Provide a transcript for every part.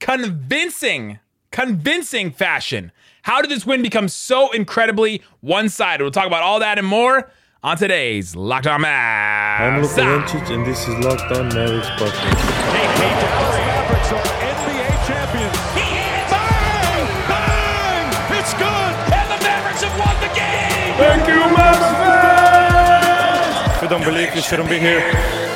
convincing, convincing fashion. How did this win become so incredibly one sided? We'll talk about all that and more on today's Locked On Mavs. I'm Luka Doncic, and this is Locked On Mavericks podcast. Hey, hey, Dallas Mavericks are NBA champions. He hits! Bang! Bang! It's good! And the Mavericks have won the game! Thank you, Mavs fans! If you don't believe, you shouldn't be here.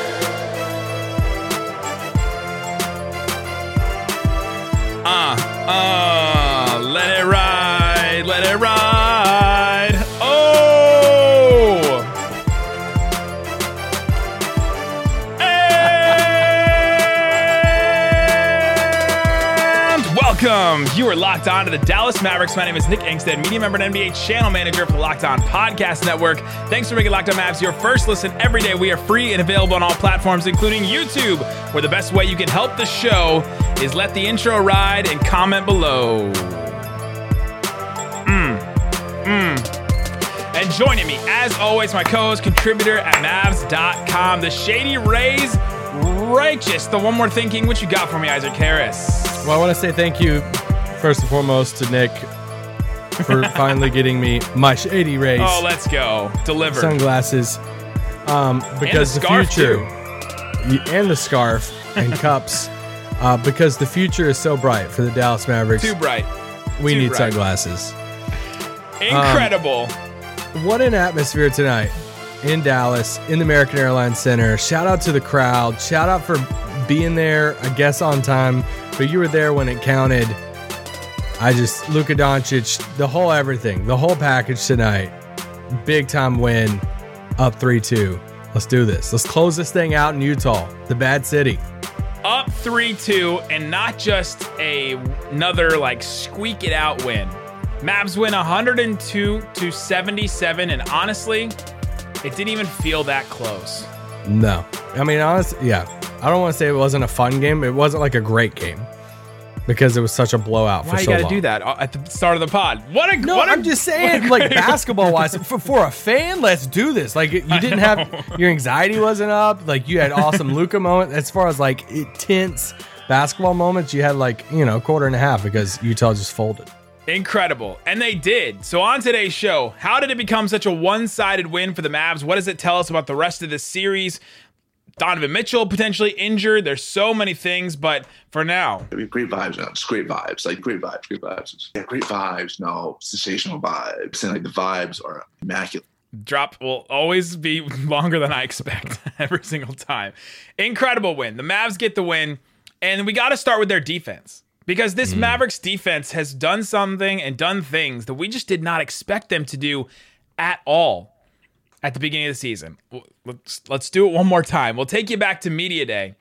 Uh, uh, let it ride, let it ride. Oh! And welcome. You are locked on to the Dallas Mavericks. My name is Nick Angstadt, media member and NBA channel manager for the Locked On Podcast Network. Thanks for making Locked On Mavs your first listen every day. We are free and available on all platforms, including YouTube, where the best way you can help the show is let the intro ride and comment below. Mm. Mm. And joining me, as always, my co-host, contributor at Mavs.com, the Shady Rays Righteous. The one more thinking, what you got for me, Isaac Harris? Well, I want to say thank you, first and foremost, to Nick for finally getting me my Shady Rays Oh, let's go. Deliver. sunglasses. Um, because the, scarf, future, Y- and the scarf and cups, uh, because the future is so bright for the Dallas Mavericks. Too bright. we too need bright. sunglasses. Incredible. What an atmosphere tonight in Dallas, in the American Airlines Center. Shout out to the crowd. Shout out for being there, I guess, on time, but you were there when it counted. I just, Luka Doncic, the whole everything, the whole package tonight. Big time win, up 3 2. Let's do this. Let's close this thing out in Utah, the bad city. Up 3-2 and not just a another like squeak it out win. Mavs win 102 to 77 and honestly, it didn't even feel that close. No. I mean, honestly, yeah. I don't want to say it wasn't a fun game. It wasn't like a great game because it was such a blowout for Why you so got to do that uh, at the start of the pod? What a No, what a- I'm just saying, like basketball wise, for, for a fan, let's do this. Like you didn't have your anxiety wasn't up. Like you had awesome Luka moment. As far as like tense basketball moments, you had like you know a quarter and a half because Utah just folded. Incredible. And they did. So, on today's show, how did it become such a one sided win for the Mavs? What does it tell us about the rest of this series? Donovan Mitchell potentially injured. There's so many things, but for now, I mean, great vibes, man. Just great vibes. Like great vibes, great vibes. Yeah, great vibes. No, sensational vibes. And like the vibes are immaculate. drop will always be longer than I expect every single time. Incredible win. The Mavs get the win, and we got to start with their defense because this mm. Mavericks defense has done something and done things that we just did not expect them to do at all at the beginning of the season. Let's, let's do it one more time. We'll take you back to Media Day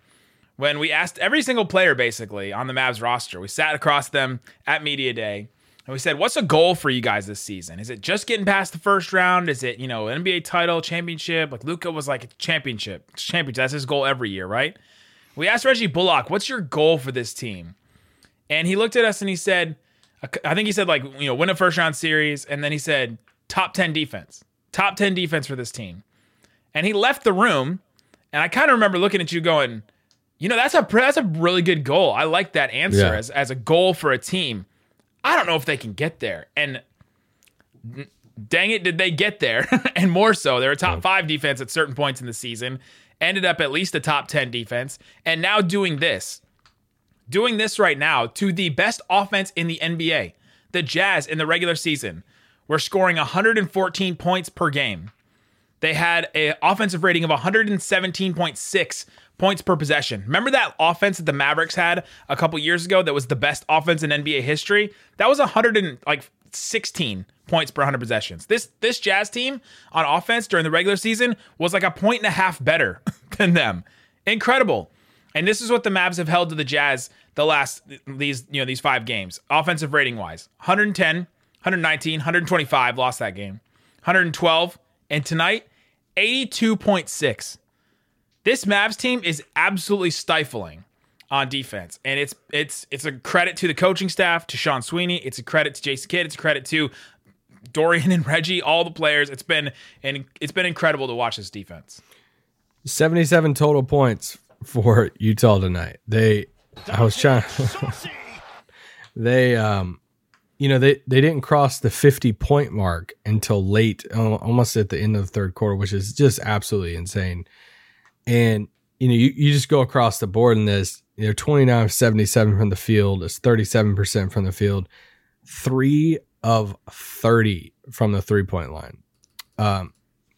when we asked every single player basically on the Mavs roster. We sat across them at Media Day And we said, what's a goal for you guys this season? Is it just getting past the first round? Is it, you know, NBA title, championship? Like Luka was like championship. Championship. That's his goal every year, right? We asked Reggie Bullock, what's your goal for this team? And he looked at us and he said, I think he said like, you know, win a first round series. And then he said, top 10 defense. Top 10 defense for this team. And he left the room. And I kind of remember looking at you going, you know, that's a that's a really good goal. I like that answer Yeah. as, as a goal for a team. I don't know if they can get there. And dang it, did they get there? and more so, they're a top five defense at certain points in the season, ended up at least a top 10 defense, and now doing this. Doing this right now to the best offense in the NBA. The Jazz in the regular season were scoring 114 points per game. They had an offensive rating of 117.6 points per possession. Remember that offense that the Mavericks had a couple years ago that was the best offense in NBA history? That was 116 points per 100 possessions. This this Jazz team on offense during the regular season was like a point and a half better than them. Incredible. And this is what the Mavs have held to the Jazz the last these you know these 5 games. Offensive rating wise. 110, 119, 125 lost that game. 112 and tonight 82.6. This Mavs team is absolutely stifling on defense. And it's it's it's a credit to the coaching staff, to Sean Sweeney, it's a credit to Jason Kidd, it's a credit to Dorian and Reggie, all the players. It's been and it's been incredible to watch this defense. 77 total points for Utah tonight. They, I was trying, they, um, you know, they, they didn't cross the 50 point mark until late, almost at the end of the third quarter, which is just absolutely insane. And, you know, you, you just go across the board in this, they're 29 of 77 from the field. It's 37% from the field, three of 30 from the three point line. Um,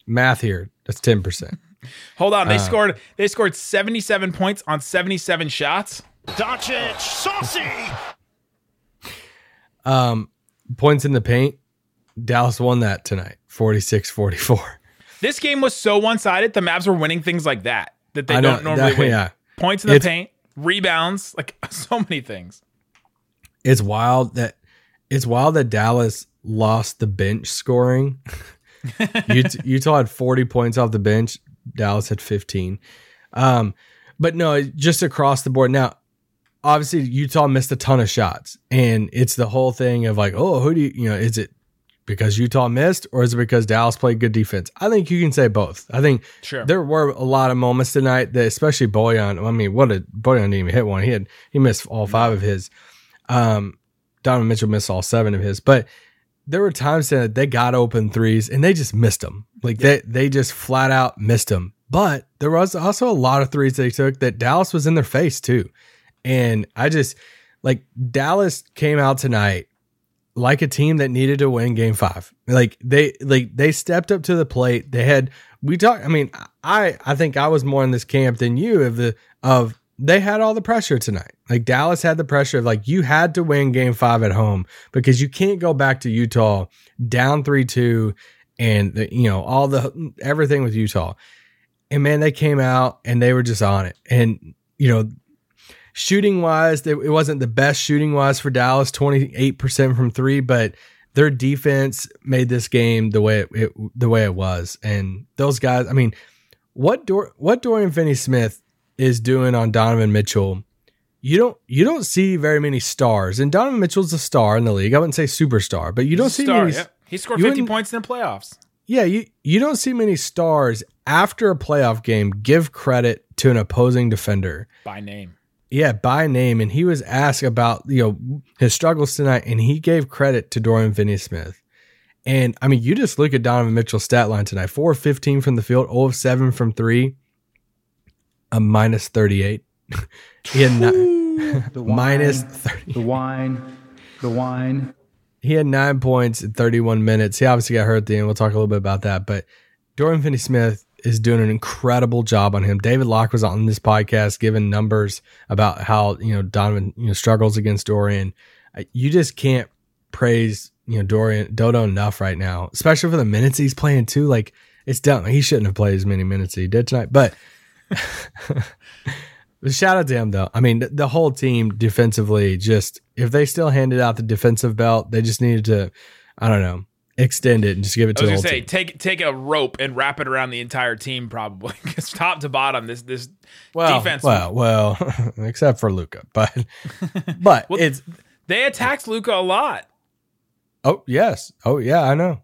math here, that's 10%. Hold on, they scored they scored 77 points on 77 shots. Doncic, saucy. Um, points in the paint. Dallas won that tonight, 46-44. This game was so one-sided. The Mavs were winning things like that that they don't normally that- win. yeah. Points in the It's- paint, rebounds, like so many things. It's wild that it's wild that Dallas lost the bench scoring. Ut- Utah had 40 points off the bench. Dallas had 15. Um, but no, just across the board. Now, obviously, Utah missed a ton of shots, and it's the whole thing of like, oh, who do you, you know, is it because Utah missed or is it because Dallas played good defense? I think you can say both. I think Sure. there were a lot of moments tonight that, especially Bojan. I mean, what a Bojan didn't even hit one. He had he missed all five of his. Um, Donovan Mitchell missed all seven of his, but there were times that they got open threes and they just missed them. Like they they just flat out missed them. But there was also a lot of threes they took that Dallas was in their face too. And I just like Dallas came out tonight like a team that needed to win game 5. Like they like they stepped up to the plate. They had we talked I mean I I think I was more in this camp than you of the of they had all the pressure tonight. Like Dallas had the pressure of like you had to win game 5 at home because you can't go back to Utah down 3-2 and the, you know all the everything with Utah. And man, they came out and they were just on it. And you know, shooting wise, it wasn't the best shooting wise for Dallas, twenty eight percent from three, but their defense made this game the way it, it the way it was. And those guys, I mean, what Dor- what Dorian Finney Smith is doing on Donovan Mitchell. You don't you don't see very many stars, and Donovan Mitchell's a star in the league. I wouldn't say superstar, but you don't see Star, many. yeah. He scored 50 points in the playoffs. Yeah, you you don't see many stars after a playoff game give credit to an opposing defender. by name. Yeah, by name, and he was asked about you know his struggles tonight, and he gave credit to Dorian Finney-Smith. And I mean, you just look at Donovan Mitchell's stat line tonight: four of fifteen from the field, 0 of seven from three, a minus thirty-eight. he had ni- minus thirty. the wine, the wine. He had nine points in 31 minutes. He obviously got hurt at the end. We'll talk a little bit about that. But Dorian Finney Smith is doing an incredible job on him. David Locke was on this podcast giving numbers about how, you know, Donovan, you know, struggles against Dorian. Uh, You just can't praise, you know, Dorian Dodo enough right now, especially for the minutes he's playing too. Like it's dumb. He shouldn't have played as many minutes as he did tonight. But shout out to him though. I mean, the whole team defensively, just if they still handed out the defensive belt, they just needed to, I don't know, extend it and just give it to. I was gonna say team. take take a rope and wrap it around the entire team, probably because top to bottom, this this Well, defense. well, well, except for Luka, but but Well, it's they attacked Luka a lot. Oh yes. Oh yeah, I know.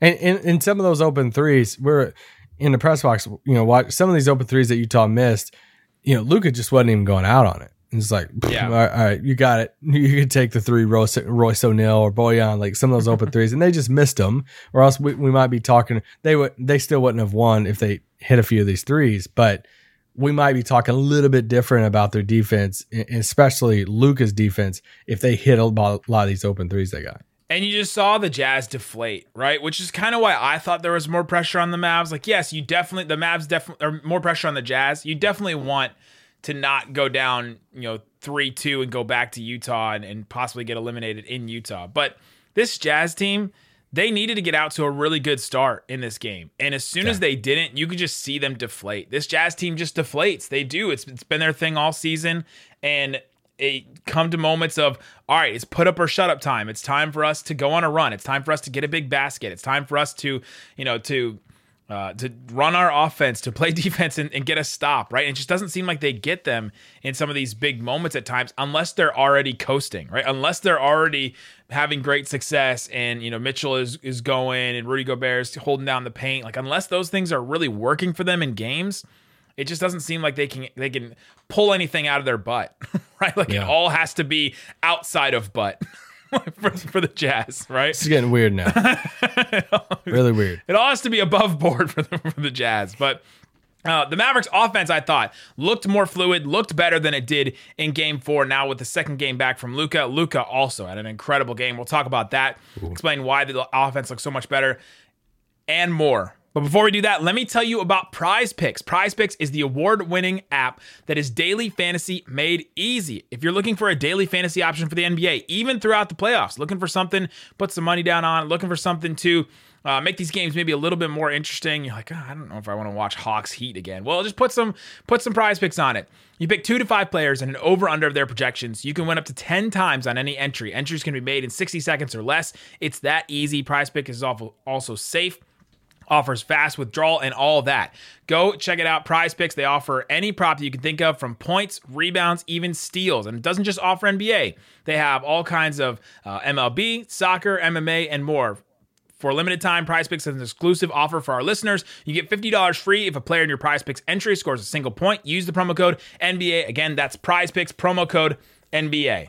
And in, in some of those open threes, we're in the press box. You know, watch some of these open threes that Utah missed. You know, Luka just wasn't even going out on it. It's like, Yeah. all, right, all right, you got it. You could take the three, Royce, Royce O'Neale or Bojan, like some of those open threes, and they just missed them. Or else we, we might be talking. They would, they still wouldn't have won if they hit a few of these threes. But we might be talking a little bit different about their defense, especially Luka's defense, if they hit a lot a lot of these open threes they got. And you just saw the Jazz deflate, right? Which is kind of why I thought there was more pressure on the Mavs. Like, yes, you definitely the Mavs definitely or more pressure on the Jazz. You definitely want to not go down, you know, three two and go back to Utah and, and possibly get eliminated in Utah. But this Jazz team, they needed to get out to a really good start in this game. And as soon as they didn't, you could just see them deflate. This Jazz team just deflates. They do. It's it's been their thing all season. And it come to moments of all right it's put up or shut up time it's time for us to go on a run it's time for us to get a big basket it's time for us to you know to uh, to run our offense to play defense and, and get a stop right? And it just doesn't seem like they get them in some of these big moments at times unless they're already coasting right? Unless they're already having great success and you know mitchell is is going and rudy gobert is holding down the paint. Like unless those things are really working for them in games it just doesn't seem like they can they can pull anything out of their butt, right? Like it all has to be outside of butt for, for the Jazz, right? It's getting weird now. really weird. It all has to be above board for the, for the Jazz, but. Uh, the Mavericks offense, I thought, looked more fluid, looked better than it did in game four. Now, with the second game back from Luka, Luka also had an incredible game. We'll talk about that, explain why the offense looks so much better, and more. But before we do that, let me tell you about Prize Picks. Prize Picks is the award winning app that is daily fantasy made easy. If you're looking for a daily fantasy option for the NBA, even throughout the playoffs, looking for something, put some money down on, looking for something to uh, make these games maybe a little bit more interesting. You're like, "Ah, I don't know if I want to watch Hawks Heat again. Well, just put some put some prize picks on it. You pick two to five players and an over under of their projections. You can win up to 10 times on any entry. Entries can be made in 60 seconds or less. It's that easy. Prize pick is also safe offers fast withdrawal and all that. Go check it out. Prize Picks, they offer any prop that you can think of from points, rebounds, even steals. And it doesn't just offer NBA, they have all kinds of uh, MLB, soccer, MMA, and more. For limited time, Prize Picks has an exclusive offer for our listeners. You get $50 free if a player in your Prize Picks entry scores a single point. Use the promo code NBA. Again, that's Prize Picks, promo code NBA.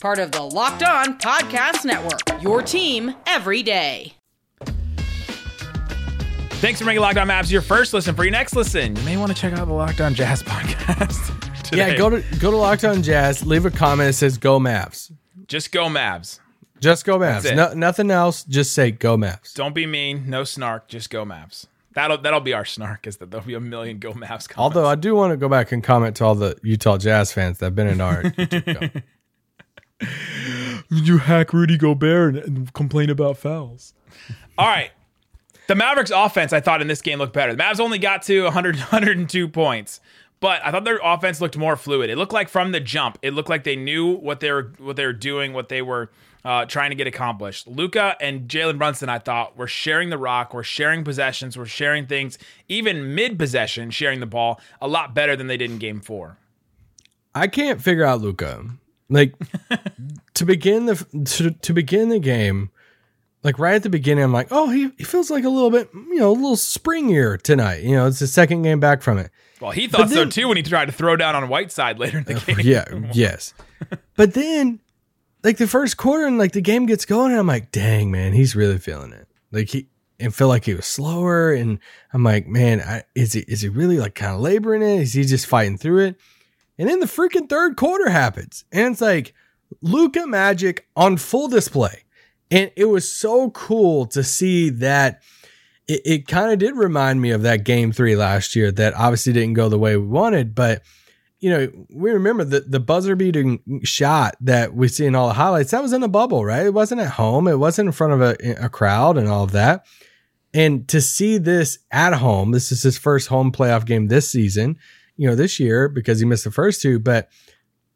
Part of the Locked On Podcast Network, your team every day. Thanks for making Locked On Mavs your first listen. For your next listen, you may want to check out the Locked On Jazz podcast. today. Yeah, go to go to Locked On Jazz. Leave a comment that says "Go Mavs." Just go Mavs. Just go Mavs. No, nothing else. Just say "Go Mavs." Don't be mean. No snark. Just go Mavs. That'll that'll be our snark. Is that there'll be a million go Mavs. Comments. Although I do want to go back and comment to all the Utah Jazz fans that have been in our YouTube show. You hack Rudy Gobert and, and complain about fouls. All right. The Mavericks offense, I thought in this game looked better. The Mavs only got to 100, 102 points, but I thought their offense looked more fluid. It looked like from the jump, it looked like they knew what they were what they were doing, what they were uh, trying to get accomplished. Luka and Jalen Brunson, I thought, were sharing the rock, were sharing possessions, were sharing things, even mid possession, sharing the ball a lot better than they did in Game Four. I can't figure out Luka. Like to begin the to, to begin the game, like right at the beginning, I'm like, oh, he, he feels like a little bit, you know, a little springier tonight. You know, it's the second game back from it. Well, he thought so too when he tried to throw down on Whiteside later in the uh, game. Yeah, yes. But then, like the first quarter and like the game gets going, and I'm like, dang, man, he's really feeling it. Like he and feel like he was slower, and I'm like, man, I, is he is he really like kind of laboring it? Is he just fighting through it? And then the freaking third quarter happens, and it's like Luka Magic on full display. And it was so cool to see that it, it kind of did remind me of that game three last year that obviously didn't go the way we wanted, but you know, we remember the, the buzzer beating shot that we see in all the highlights. That was in a bubble, right? It wasn't at home. It wasn't in front of a, a crowd and all of that. And to see this at home, this is his first home playoff game this season, you know, this year because he missed the first two, but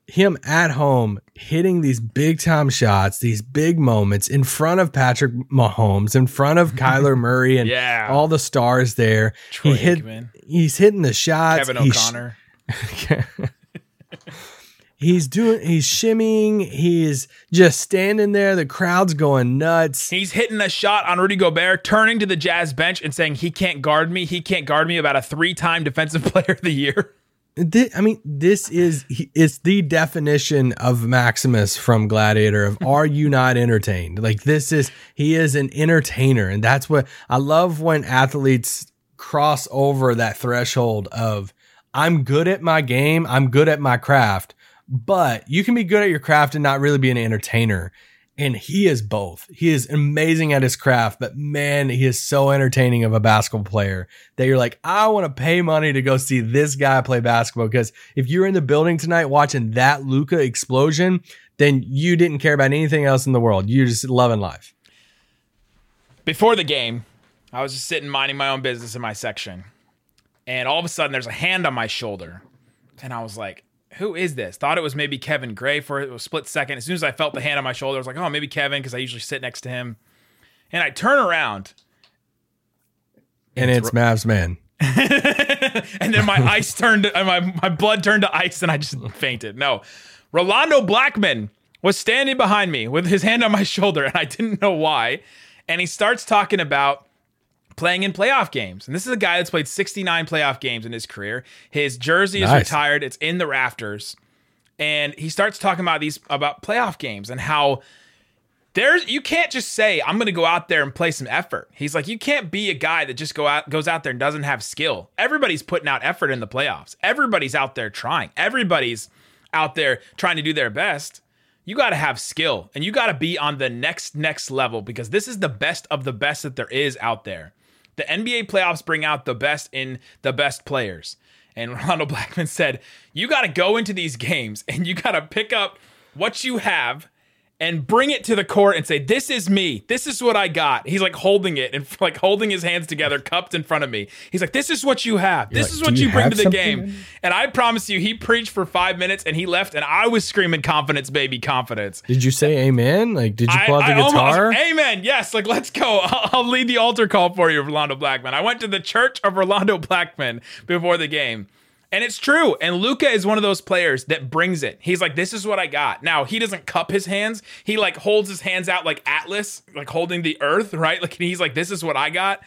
him at home hitting these big time shots, these big moments in front of Patrick Mahomes, in front of Kyler Murray and Yeah. all the stars there. Troy he hit, he's hitting the shots. Kevin He's- O'Connor. he's doing he's shimmying. He's just standing there. The crowd's going nuts. He's hitting a shot on Rudy Gobert, turning to the Jazz bench and saying, He can't guard me. He can't guard me about a three time defensive player of the year. I mean this is it's the definition of maximus from gladiator of are you not entertained? Like this is he is an entertainer. And that's what i love when athletes cross over that threshold of i'm good at my game. I'm good at my craft but you can be good at your craft and not really be an entertainer and he is both. He is amazing at his craft, but man, he is so entertaining of a basketball player that you're like, I want to pay money to go see this guy play basketball. Because if you're in the building tonight watching that Luka explosion, then you didn't care about anything else in the world. You're just loving life. Before the game, I was just sitting minding my own business in my section. And all of a sudden, there's a hand on my shoulder. And I was like, who is this? Thought it was maybe Kevin Gray for a split second. As soon as I felt the hand on my shoulder, I was like, oh, maybe Kevin, because I usually sit next to him. And I turn around, And it's, Mavs man. and then my ice turned, my, my blood turned to ice, and I just fainted. No. Rolando Blackman was standing behind me with his hand on my shoulder, and I didn't know why. And he starts talking about playing in playoff games. And this is a guy that's played 69 playoff games in his career. His jersey is retired, it's in the rafters. And he starts talking about these about playoff games and how there's you can't just say I'm going to go out there and play some effort. He's like you can't be a guy that just go out goes out there and doesn't have skill. Everybody's putting out effort in the playoffs. Everybody's out there trying. Everybody's out there trying to do their best. You got to have skill and you got to be on the next next level because this is the best of the best that there is out there. The NBA playoffs bring out the best in the best players. And Ronald Blackman said, You got to go into these games and you got to pick up what you have and bring it to the court and say, This is me. This is what I got. He's like holding it and like holding his hands together, cupped in front of me. He's like, This is what you have. this like, is what you you bring to the something?" game. And I promise you, he preached for five minutes and he left, and I was screaming confidence, baby, confidence. Did you say amen? Like, did you pull out the almost- guitar? amen. Yes, like let's go. I'll, I'll lead the altar call for you, Rolando Blackman. I went to the church of Rolando Blackman before the game. And it's true. And Luka is one of those players that brings it. He's like, this is what I got. Now, he doesn't cup his hands. He like holds his hands out like Atlas, like holding the earth, right? Like he's like, this is what I got.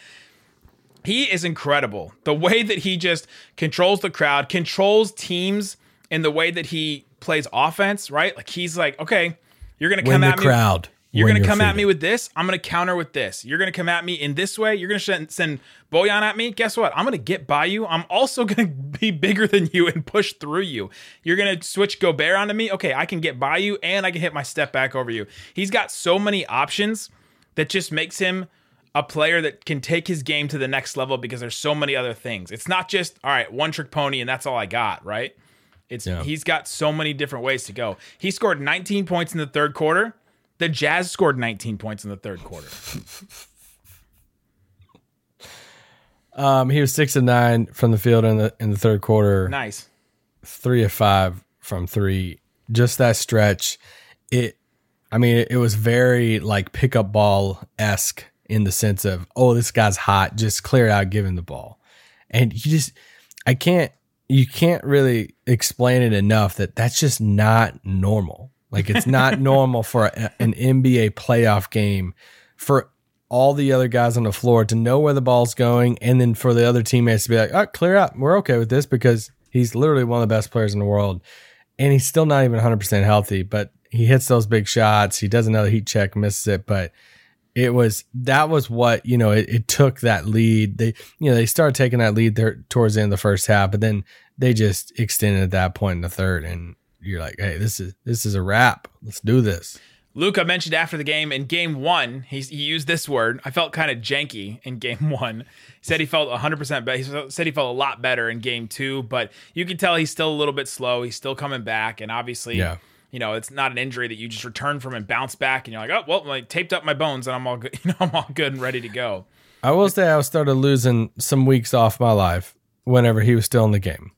He is incredible. The way that he just controls the crowd, controls teams in the way that he plays offense, right? Like he's like, okay, you're gonna Win come the at me. crowd. You're gonna come at me with this. I'm gonna counter with this. You're gonna come at me in this way. You're gonna send, send Bojan at me. Guess what? I'm gonna get by you. I'm also gonna be bigger than you and push through you. You're gonna switch Gobert onto me. Okay, I can get by you and I can hit my step back over you. He's got so many options that just makes him a player that can take his game to the next level because there's so many other things. It's not just all right, one trick pony and that's all I got, right? It's Yeah. he's got so many different ways to go. He scored 19 points in the third quarter. The Jazz scored 19 points in the third quarter. Um, he was six and nine from the field in the in the third quarter. Nice. three of five from three. Just that stretch, it. I mean, it, it was very like pickup ball esque in the sense of, oh, this guy's hot. Just clear out, give him the ball, and you just, I can't, you can't really explain it enough that that's just not normal. Like it's not normal for a, an NBA playoff game for all the other guys on the floor to know where the ball's going, and then for the other teammates to be like, "Oh, clear out. We're okay with this because he's literally one of the best players in the world, and he's still not even 100 percent healthy, but he hits those big shots. He does another heat check, misses it, but." It was that was what you know. It, it took that lead. They you know they started taking that lead there towards the end of the first half, but then they just extended at that point in the third, and you're like, hey, this is this is a wrap. Let's do this. Luka mentioned after the game in game one, he, he used this word. I felt kind of janky in game one. He said he felt 100% better. He said he felt a lot better in game two, but you can tell he's still a little bit slow. He's still coming back. And obviously, Yeah. you know, it's not an injury that you just return from and bounce back and you're like, oh, well, I taped up my bones and I'm all good. You know, I'm all good and ready to go. I will say I started losing some weeks off my life whenever he was still in the game.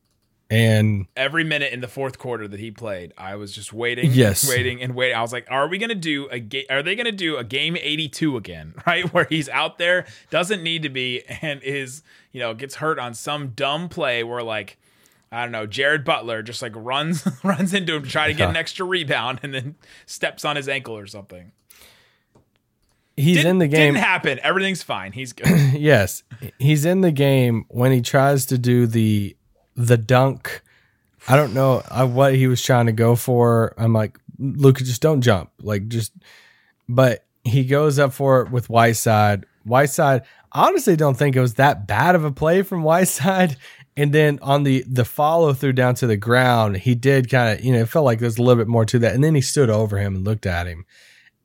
And Every minute in the fourth quarter that he played, I was just waiting, Yes. waiting and waiting. I was like, are we going to do a game? Are they going to do a game 82 again? Right. Where he's out there, doesn't need to be, and is, you know, gets hurt on some dumb play where like, I don't know, Jared Butler just like runs runs into him to try to get an extra rebound and then steps on his ankle or something. he's in the game. Didn't happen. Everything's fine. He's good. yes, he's in the game when he tries to do the the dunk. I don't know what he was trying to go for. I'm like, Luka, just don't jump. Like, just. But he goes up for it with Whiteside. Whiteside, honestly don't think it was that bad of a play from Whiteside. And then on the the follow through down to the ground, he did kind of, you know, it felt like there's a little bit more to that. And then he stood over him and looked at him.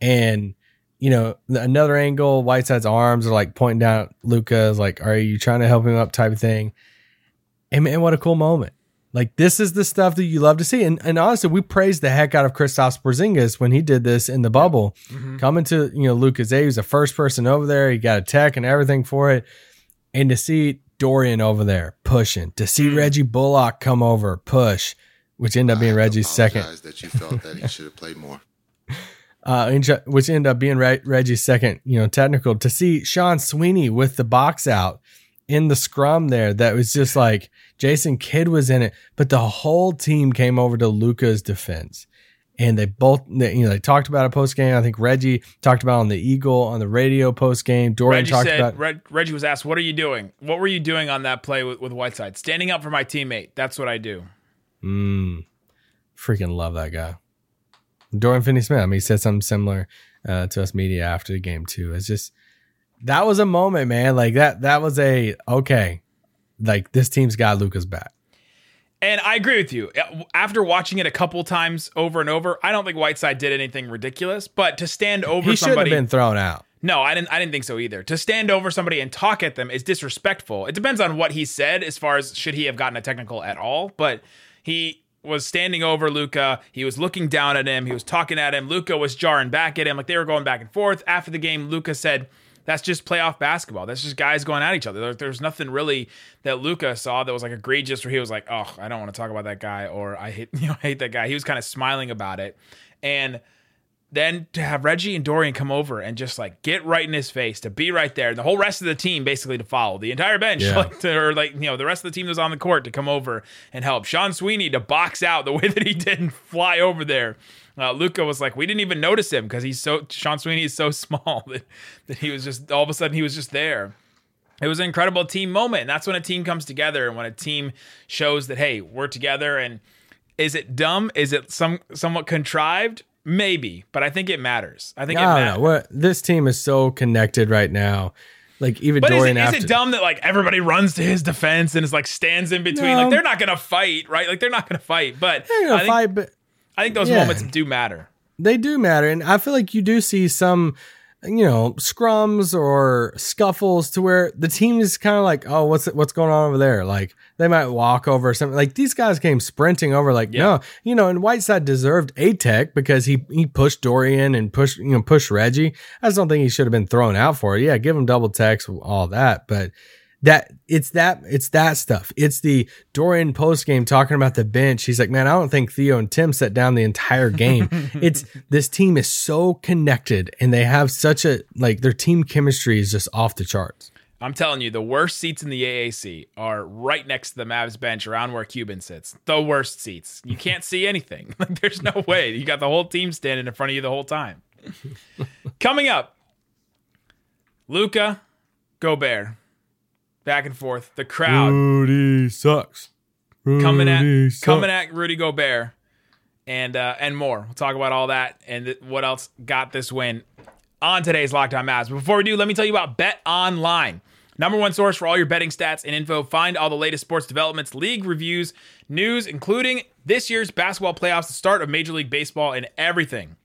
And you know, another angle, Whiteside's arms are like pointing down Luka's like, are you trying to help him up type of thing? And man, what a cool moment. Like this is the stuff that you love to see. And, and honestly, we praised the heck out of Kristaps Porzingis when he did this in the bubble. Coming to, you know, Luka's A, he was the first person over there. He got a tech and everything for it. And to see Dorian over there pushing, to see Reggie Bullock come over, push, which ended up being Reggie's second that you felt that he should have played more. uh, which ended up being Re- Reggie's second, you know, technical. To see Sean Sweeney with the box out in the scrum there, that was just like Jason Kidd was in it, but the whole team came over to Luka's defense, and they both, they, you know, they talked about it post game. I think Reggie talked about on the Eagle on the radio post game. Dorian Reggie talked said, about Reg, Reggie was asked, "What are you doing? What were you doing on that play with, with Whiteside? Standing up for my teammate. That's what I do." Mm, freaking love that guy. Dorian Finney Smith. I mean, he said something similar uh, to us media after the game too. It's just that was a moment, man. Like that. That was a okay. Like this team's got Luka's back. And I agree with you. After watching it a couple times over and over, I don't think Whiteside did anything ridiculous. But to stand over He should have somebody, been thrown out. no, I didn't. I didn't think so either. To stand over somebody and talk at them is disrespectful. It depends on what he said, as far as should he have gotten a technical at all. But he was standing over Luka. He was looking down at him. He was talking at him. Luka was jarring back at him, like they were going back and forth. After the game, Luka said. That's just playoff basketball. That's just guys going at each other. There, there's nothing really that Luka saw that was like egregious, where he was like, "Oh, I don't want to talk about that guy," or "I hate, you know, I hate that guy." He was kind of smiling about it, and then to have Reggie and Dorian come over and just like get right in his face to be right there, and the whole rest of the team basically to follow the entire bench, Yeah. like to, or like you know the rest of the team that was on the court to come over and help Sean Sweeney to box out the way that he did and fly over there. Uh, Luka was like, we didn't even notice him because he's so Sean Sweeney is so small that, that he was just all of a sudden he was just there. It was an incredible team moment. And that's when a team comes together and when a team shows that hey we're together. And is it dumb? Is it some somewhat contrived? Maybe but i think it matters. I think it I matters. What this team is so connected right now. Like even but is Dorian it, is after it dumb that like everybody runs to his defense and is like stands in between? No. like they're not gonna fight right? Like they're not gonna fight but They're gonna I, think, fight, but I think those Yeah. moments do matter. They do matter and i feel like you do see some you know scrums or scuffles to where the team is kind of like oh what's what's going on over there? Like they might walk over or something. Like these guys came sprinting over like no you know and whiteside deserved a tech because he he pushed dorian and pushed you know pushed reggie. I just don't think he should have been thrown out for it. Yeah give him double techs all that but that it's that it's that stuff. It's the Dorian post game talking about the bench. He's like, man, I don't think Theo and Tim sat down the entire game. it's this team is so connected and they have such a like their team chemistry is just off the charts. I'm telling you, the worst seats in the AAC are right next to the Mavs bench around where Cuban sits. The worst seats. You can't see anything. Like there's no way. You got the whole team standing in front of you the whole time. Coming up, Luka Gobert. Back and forth. The crowd Rudy sucks. coming at Rudy sucks. coming at Rudy Gobert and uh, and more. We'll talk about all that and th- what else got this win on today's Locked On Mavs. But before we do, let me tell you about Bet Online. Number one source for all your betting stats and info. Find all the latest sports developments, league reviews, news, including this year's basketball playoffs, the start of Major League Baseball, and everything.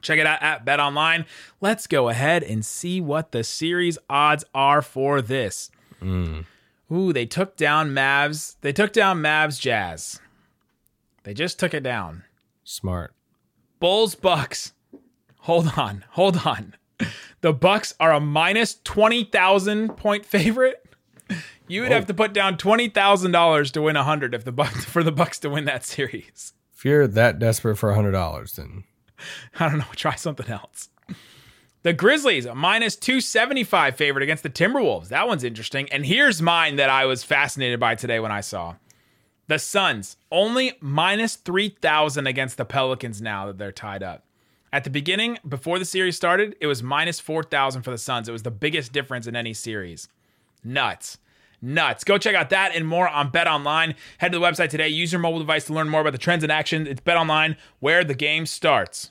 Check it out at Bet Online. Let's go ahead and see what the series odds are for this. Mm. Ooh, they took down Mavs. They took down Mavs Jazz. They just took it down. Smart. Bulls Bucks. Hold on, hold on. The Bucks are a minus twenty thousand point favorite. You would have oh. to put down twenty thousand dollars to win a hundred if the Bucks for the Bucks to win that series. If you're that desperate for hundred dollars, then I don't know. Try something else. The Grizzlies, a minus 275 favorite against the Timberwolves. That one's interesting. And here's mine that I was fascinated by today when I saw. The Suns, only minus 3,000 against the Pelicans now that they're tied up. At the beginning, before the series started, it was minus 4,000 for the Suns. It was the biggest difference in any series. Nuts. Nuts. Go check out that and more on Bet Online. Head to the website today. Use your mobile device to learn more about the trends and action. It's Bet Online, where the game starts.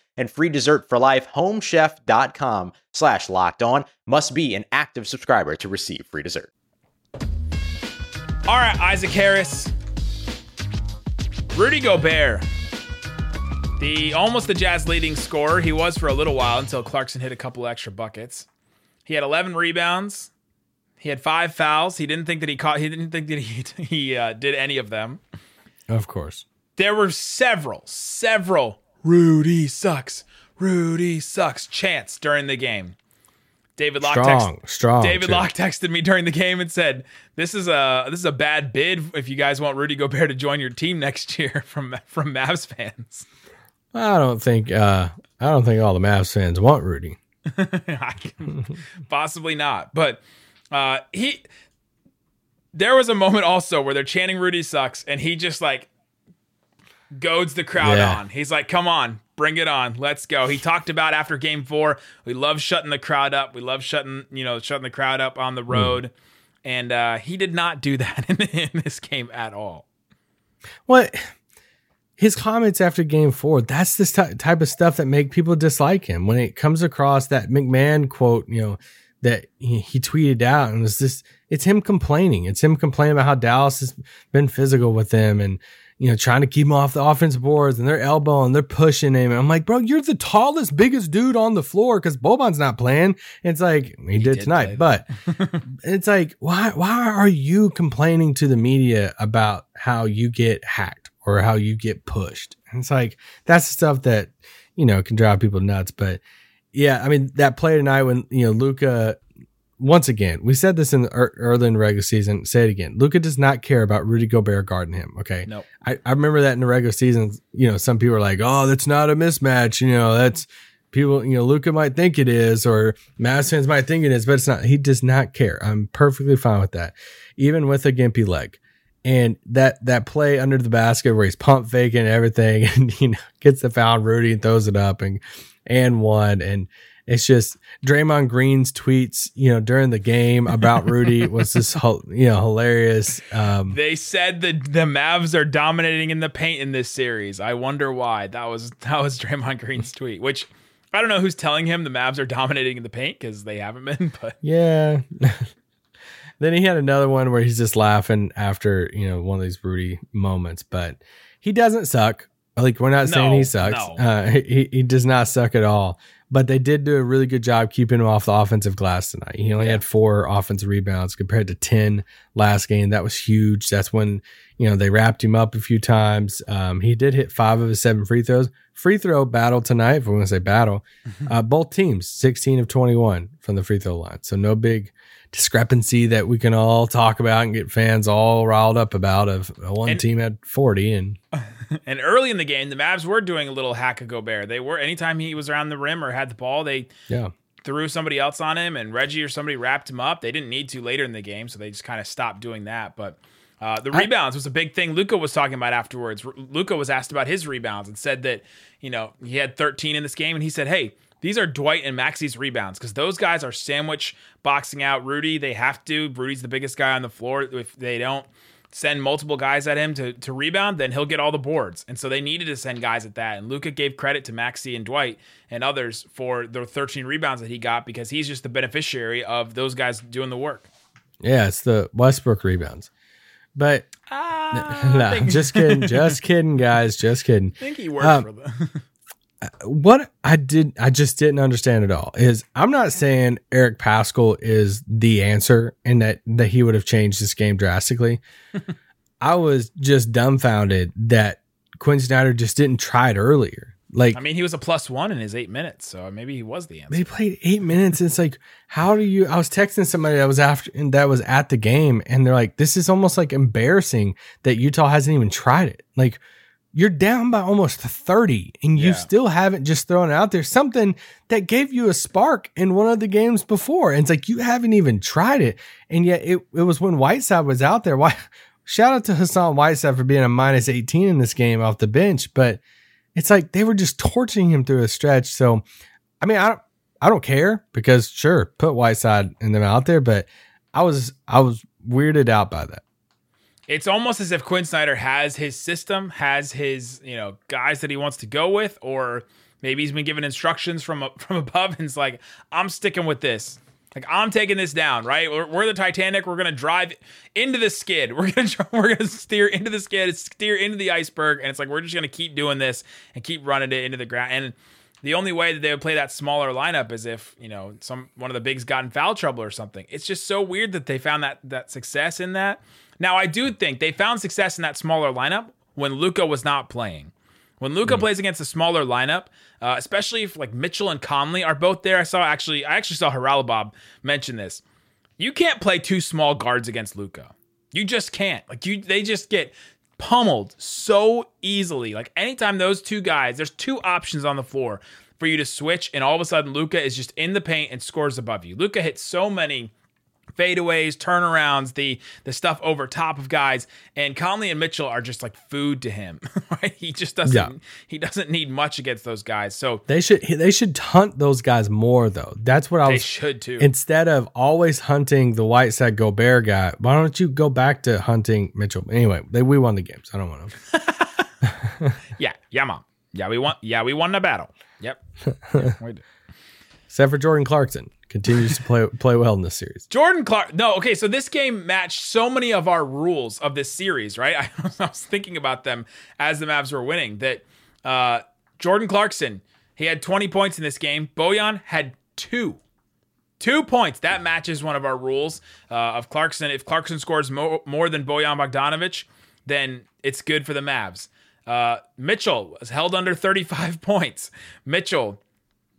and free dessert for life. Homechef.com slash locked on must be an active subscriber to receive free dessert. All right, Isaac Harris. Rudy Gobert. The almost the Jazz leading scorer. He was for a little while until Clarkson hit a couple extra buckets. He had 11 rebounds. He had five fouls. He didn't think that he caught. He didn't think that he he uh, did any of them. of course. There were several, several Rudy sucks, Rudy sucks chants during the game. David Locke Strong, text- strong, David too. Locke texted me during the game and said, "This is a this is a bad bid if you guys want Rudy Gobert to join your team next year from from Mavs fans." I don't think uh, I don't think all the Mavs fans want Rudy. Possibly not, but uh, he. There was a moment also where they're chanting "Rudy sucks" and he just like goads the crowd Yeah. on. He's like, "Come on, bring it on, let's go." He talked about after Game Four, we love shutting the crowd up. We love shutting you know shutting the crowd up on the road, and uh, he did not do that in, in this game at all. What his comments after game four, that's this ty- type of stuff that make people dislike him. When it comes across that MacMahon quote, you know, that he, he tweeted out and was this, it's him complaining. It's him complaining about how Dallas has been physical with him and, you know, trying to keep him off the offensive boards and they're elbowing, they're pushing him. And I'm like, bro, you're the tallest, biggest dude on the floor because Boban's not playing. And it's like, he, did, did tonight, but it's like, why, why are you complaining to the media about how you get hacked or how you get pushed? And it's like, that's the stuff that, you know, can drive people nuts. But yeah, I mean, that play tonight when, you know, Luka, once again, we said this in the ear- early in the regular season. Say it again. Luka does not care about Rudy Gobert guarding him. Okay. Nope. I, I remember that in the regular season, you know, some people are like, oh, that's not a mismatch. You know, that's people, you know, Luka might think it is, or Mavs fans might think it is, but it's not. He does not care. I'm perfectly fine with that, even with a gimpy leg. And that that play under the basket where he's pump faking everything and you know gets the foul Rudy and throws it up and and one and it's just Draymond Green's tweets, you know, during the game about Rudy was just hil- you know hilarious. Um, They said that the Mavs are dominating in the paint in this series. I wonder why. That was that was Draymond Green's tweet, which I don't know who's telling him the Mavs are dominating in the paint because they haven't been. But Yeah. then he had another one where he's just laughing after, you know, one of these Rudy moments, but he doesn't suck. Like we're not saying he sucks. no. Uh, he, he does not suck at all. But they did do a really good job keeping him off the offensive glass tonight. He only had four offensive rebounds compared to 10 last game. That was huge. That's when, you know, they wrapped him up a few times. Um, he did hit five of his seven free throws. Free throw battle tonight, if we want to say battle, uh, both teams 16 of 21 from the free throw line. So no big discrepancy that we can all talk about and get fans all riled up about. Of one And- team had 40 and And early in the game, the Mavs were doing a little hack of Gobert. They were anytime he was around the rim or had the ball, they yeah. threw somebody else on him, and Reggie or somebody wrapped him up. They didn't need to later in the game, so they just kind of stopped doing that. But uh, the rebounds was a big thing. Luka was talking about afterwards. Luka was asked about his rebounds and said that you know he had 13 in this game, and he said, "Hey." These are Dwight and Maxi's rebounds because those guys are sandwich boxing out Rudy. They have to. Rudy's the biggest guy on the floor. If they don't send multiple guys at him to, to rebound, then he'll get all the boards. And so they needed to send guys at that. And Luka gave credit to Maxi and Dwight and others for the 13 rebounds that he got because he's just the beneficiary of those guys doing the work. Yeah, it's the Westbrook rebounds. But Ah, nah, just kidding, just kidding, guys, just kidding. I think he worked Um, for the. what I did, I just didn't understand at all is I'm not saying Eric Paschall is the answer and that that he would have changed this game drastically. I was just dumbfounded that Quinn Snyder just didn't try it earlier. Like I mean, he was a plus one in his eight minutes, so maybe he was the answer. they played eight minutes. And It's like, how do you? I was texting somebody that was after and that was at the game, and they're like, "This is almost like embarrassing that Utah hasn't even tried it." Like, you're down by almost thirty, and you Yeah. still haven't just thrown it out there. Something that gave you a spark in one of the games before, and it's like you haven't even tried it, and yet it it was when Whiteside was out there. Why? Shout out to Hassan Whiteside for being a minus eighteen in this game off the bench, but it's like they were just torching him through a stretch. So, I mean, I don't, I don't care because sure, put Whiteside and them out there, but I was, I was weirded out by that. It's almost as if Quinn Snyder has his system, has his you know guys that he wants to go with, or maybe he's been given instructions from from above, and it's like I'm sticking with this. Like I'm taking this down, right? We're, we're the Titanic. We're gonna drive into the skid. We're gonna we're gonna steer into the skid, steer into the iceberg, and it's like we're just gonna keep doing this and keep running it into the ground. And the only way that they would play that smaller lineup is if you know some one of the bigs got in foul trouble or something. It's just so weird that they found that that success in that. Now I do think they found success in that smaller lineup when Luka was not playing. When Luka plays against a smaller lineup, uh, especially if like Mitchell and Conley are both there, I saw actually I actually saw Haralabob mention this. You can't play two small guards against Luka. You just can't. Like you, they just get pummeled so easily. Like anytime those two guys, there's two options on the floor for you to switch, and all of a sudden Luka is just in the paint and scores above you. Luca hits so many fadeaways, turnarounds, the the stuff over top of guys, and Conley and Mitchell are just like food to him. Right? He just doesn't Yeah. he doesn't need much against those guys. So They should, they should hunt those guys more though. That's what I they was, should too. instead of always hunting the Whiteside Gobert guy, why don't you go back to hunting Mitchell? Anyway, they, we won the games. I don't want to. yeah, yeah, mom. Yeah, we won. Yeah, we won the battle. Yep. Yeah. Except for Jordan Clarkson, continues to play play well in this series. Jordan Clark. No, okay. So this game matched so many of our rules of this series, right? I was, thinking about them as the Mavs were winning. That uh, Jordan Clarkson, he had 20 points in this game. Bojan had two. Two points. That matches one of our rules uh, of Clarkson. If Clarkson scores mo- more than Bojan Bogdanovic, then it's good for the Mavs. Uh, Mitchell was held under 35 points. Mitchell,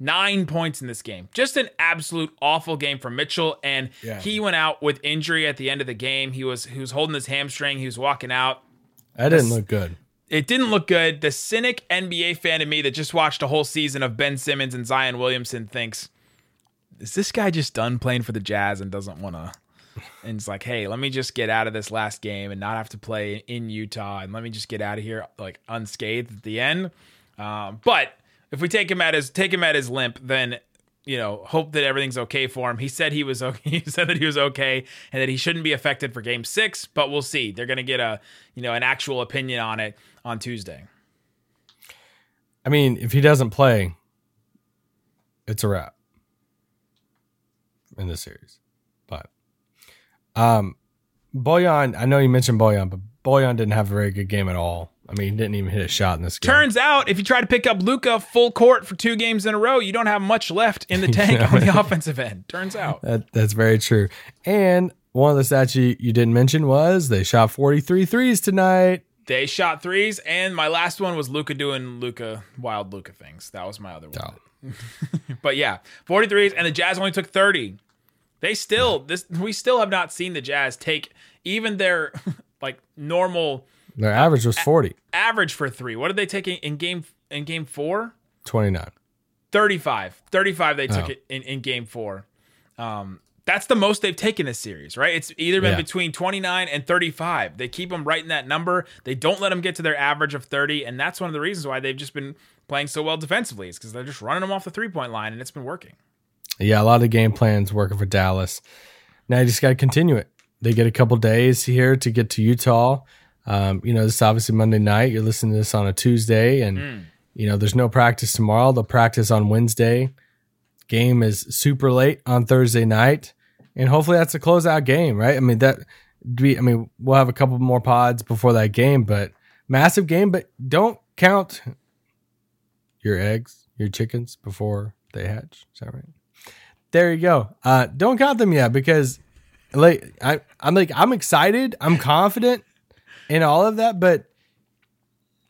nine points in this game. Just an absolute awful game for Mitchell, and Yeah. he went out with injury at the end of the game. He was he was holding his hamstring. He was walking out. That didn't look good. It didn't look good. The cynic NBA fan in me that just watched a whole season of Ben Simmons and Zion Williamson thinks, is this guy just done playing for the Jazz and doesn't want to? And it's like, hey, let me just get out of this last game and not have to play in Utah, and let me just get out of here like unscathed at the end. Um, but if we take him at his take him at his limp, then you know, hope that everything's okay for him. He said he was okay. He said that he was okay and that he shouldn't be affected for Game Six. But we'll see. They're gonna get a you know an actual opinion on it on Tuesday. I mean, if he doesn't play, it's a wrap in this series. But um Bojan, I know you mentioned Bojan, but Bojan didn't have a very good game at all I mean, he didn't even hit a shot in this game. Turns out, if you try to pick up Luka full court for two games in a row, you don't have much left in the tank on the offensive end. Turns out. That, that's very true. And one of the stats you, you didn't mention was they shot 43 threes tonight. They shot threes, and my last one was Luka doing Luka wild Luka things. That was my other one. but yeah, 43s, and the Jazz only took 30. They still this we still have not seen the Jazz take even their like normal Their average was 40, average for three. What did they take in, in game in game four? 29. 35. 35 they took Oh. it in, in game four. Um, that's the most they've taken this series, right? It's either been Yeah. between 29 and 35. They keep them right in that number. They don't let them get to their average of 30. And that's one of the reasons why they've just been playing so well defensively, is because they're just running them off the three point line and it's been working. Yeah, a lot of game plans working for Dallas. Now you just got to continue it. They get a couple days here to get to Utah. Um, you know, this is obviously Monday night. You're listening to this on a Tuesday, and you know there's no practice tomorrow. They'll practice on Wednesday. Game is super late on Thursday night, and hopefully that's a closeout game, right? I mean that. We, I mean, we'll have a couple more pods before that game, but massive game. But don't count your eggs, your chickens before they hatch. Is that right? There you go. Uh, don't count them yet because, like, I, I'm like I'm excited. I'm confident in all of that, but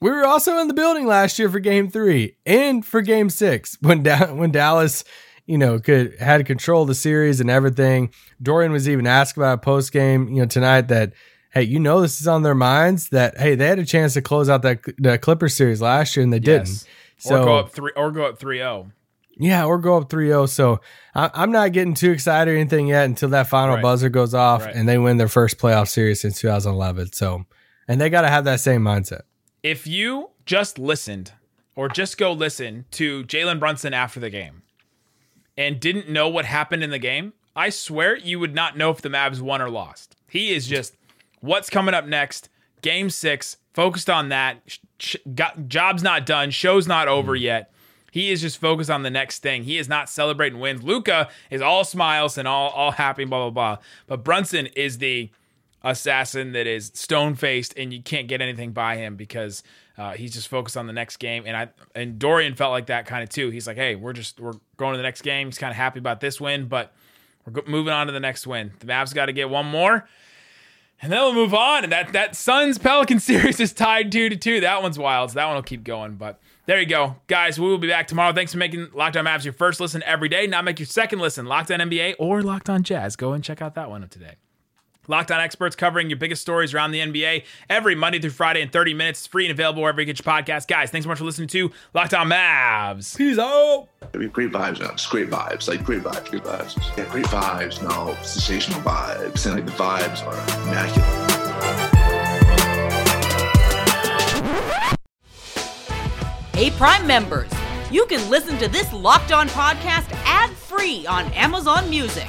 we were also in the building last year for Game Three and for Game Six when da- when Dallas, you know, could had control of the series and everything. Dorian was even asked about a post game, you know, tonight that. Hey, you know this is on their minds. That hey, they had a chance to close out that the Clipper series last year and they didn't. So or go up three or go up oh. 3-0. yeah, or go up 3-0. So I, I'm not getting too excited or anything yet until that final Right. buzzer goes off Right. and they win their first playoff series since 2011. So, and they got to have that same mindset. If you just listened or just go listen to Jalen Brunson after the game and didn't know what happened in the game, I swear you would not know if the Mavs won or lost. He is just what's coming up next, game six, focused on that. Sh- got, job's not done, show's not over mm. yet. He is just focused on the next thing. He is not celebrating wins. Luka is all smiles and all all happy, blah blah blah. But Brunson is the assassin that is stone faced, and you can't get anything by him because uh, he's just focused on the next game. And I and Dorian felt like that kind of too. He's like, hey, we're just we're going to the next game. He's kind of happy about this win, but we're moving on to the next win. The Mavs got to get one more. And then we'll move on. And that that Suns Pelican series is tied two to two. That one's wild. So that one will keep going. But there you go. Guys, we will be back tomorrow. Thanks for making Locked On Mavs your first listen every day. Now make your second listen Locked On NBA or Locked On Jazz. Go and check out that one today. Locked On experts covering your biggest stories around the NBA every Monday through Friday in 30 minutes. It's free and available wherever you get your podcast. Guys, thanks so much for listening to Locked On Mavs. Peace out. I mean, great vibes, man. It's great vibes. Like great vibes, great vibes. Yeah, great vibes. No, sensational vibes. And like the vibes are immaculate. Hey, Prime members, you can listen to this Locked On podcast ad free on Amazon Music.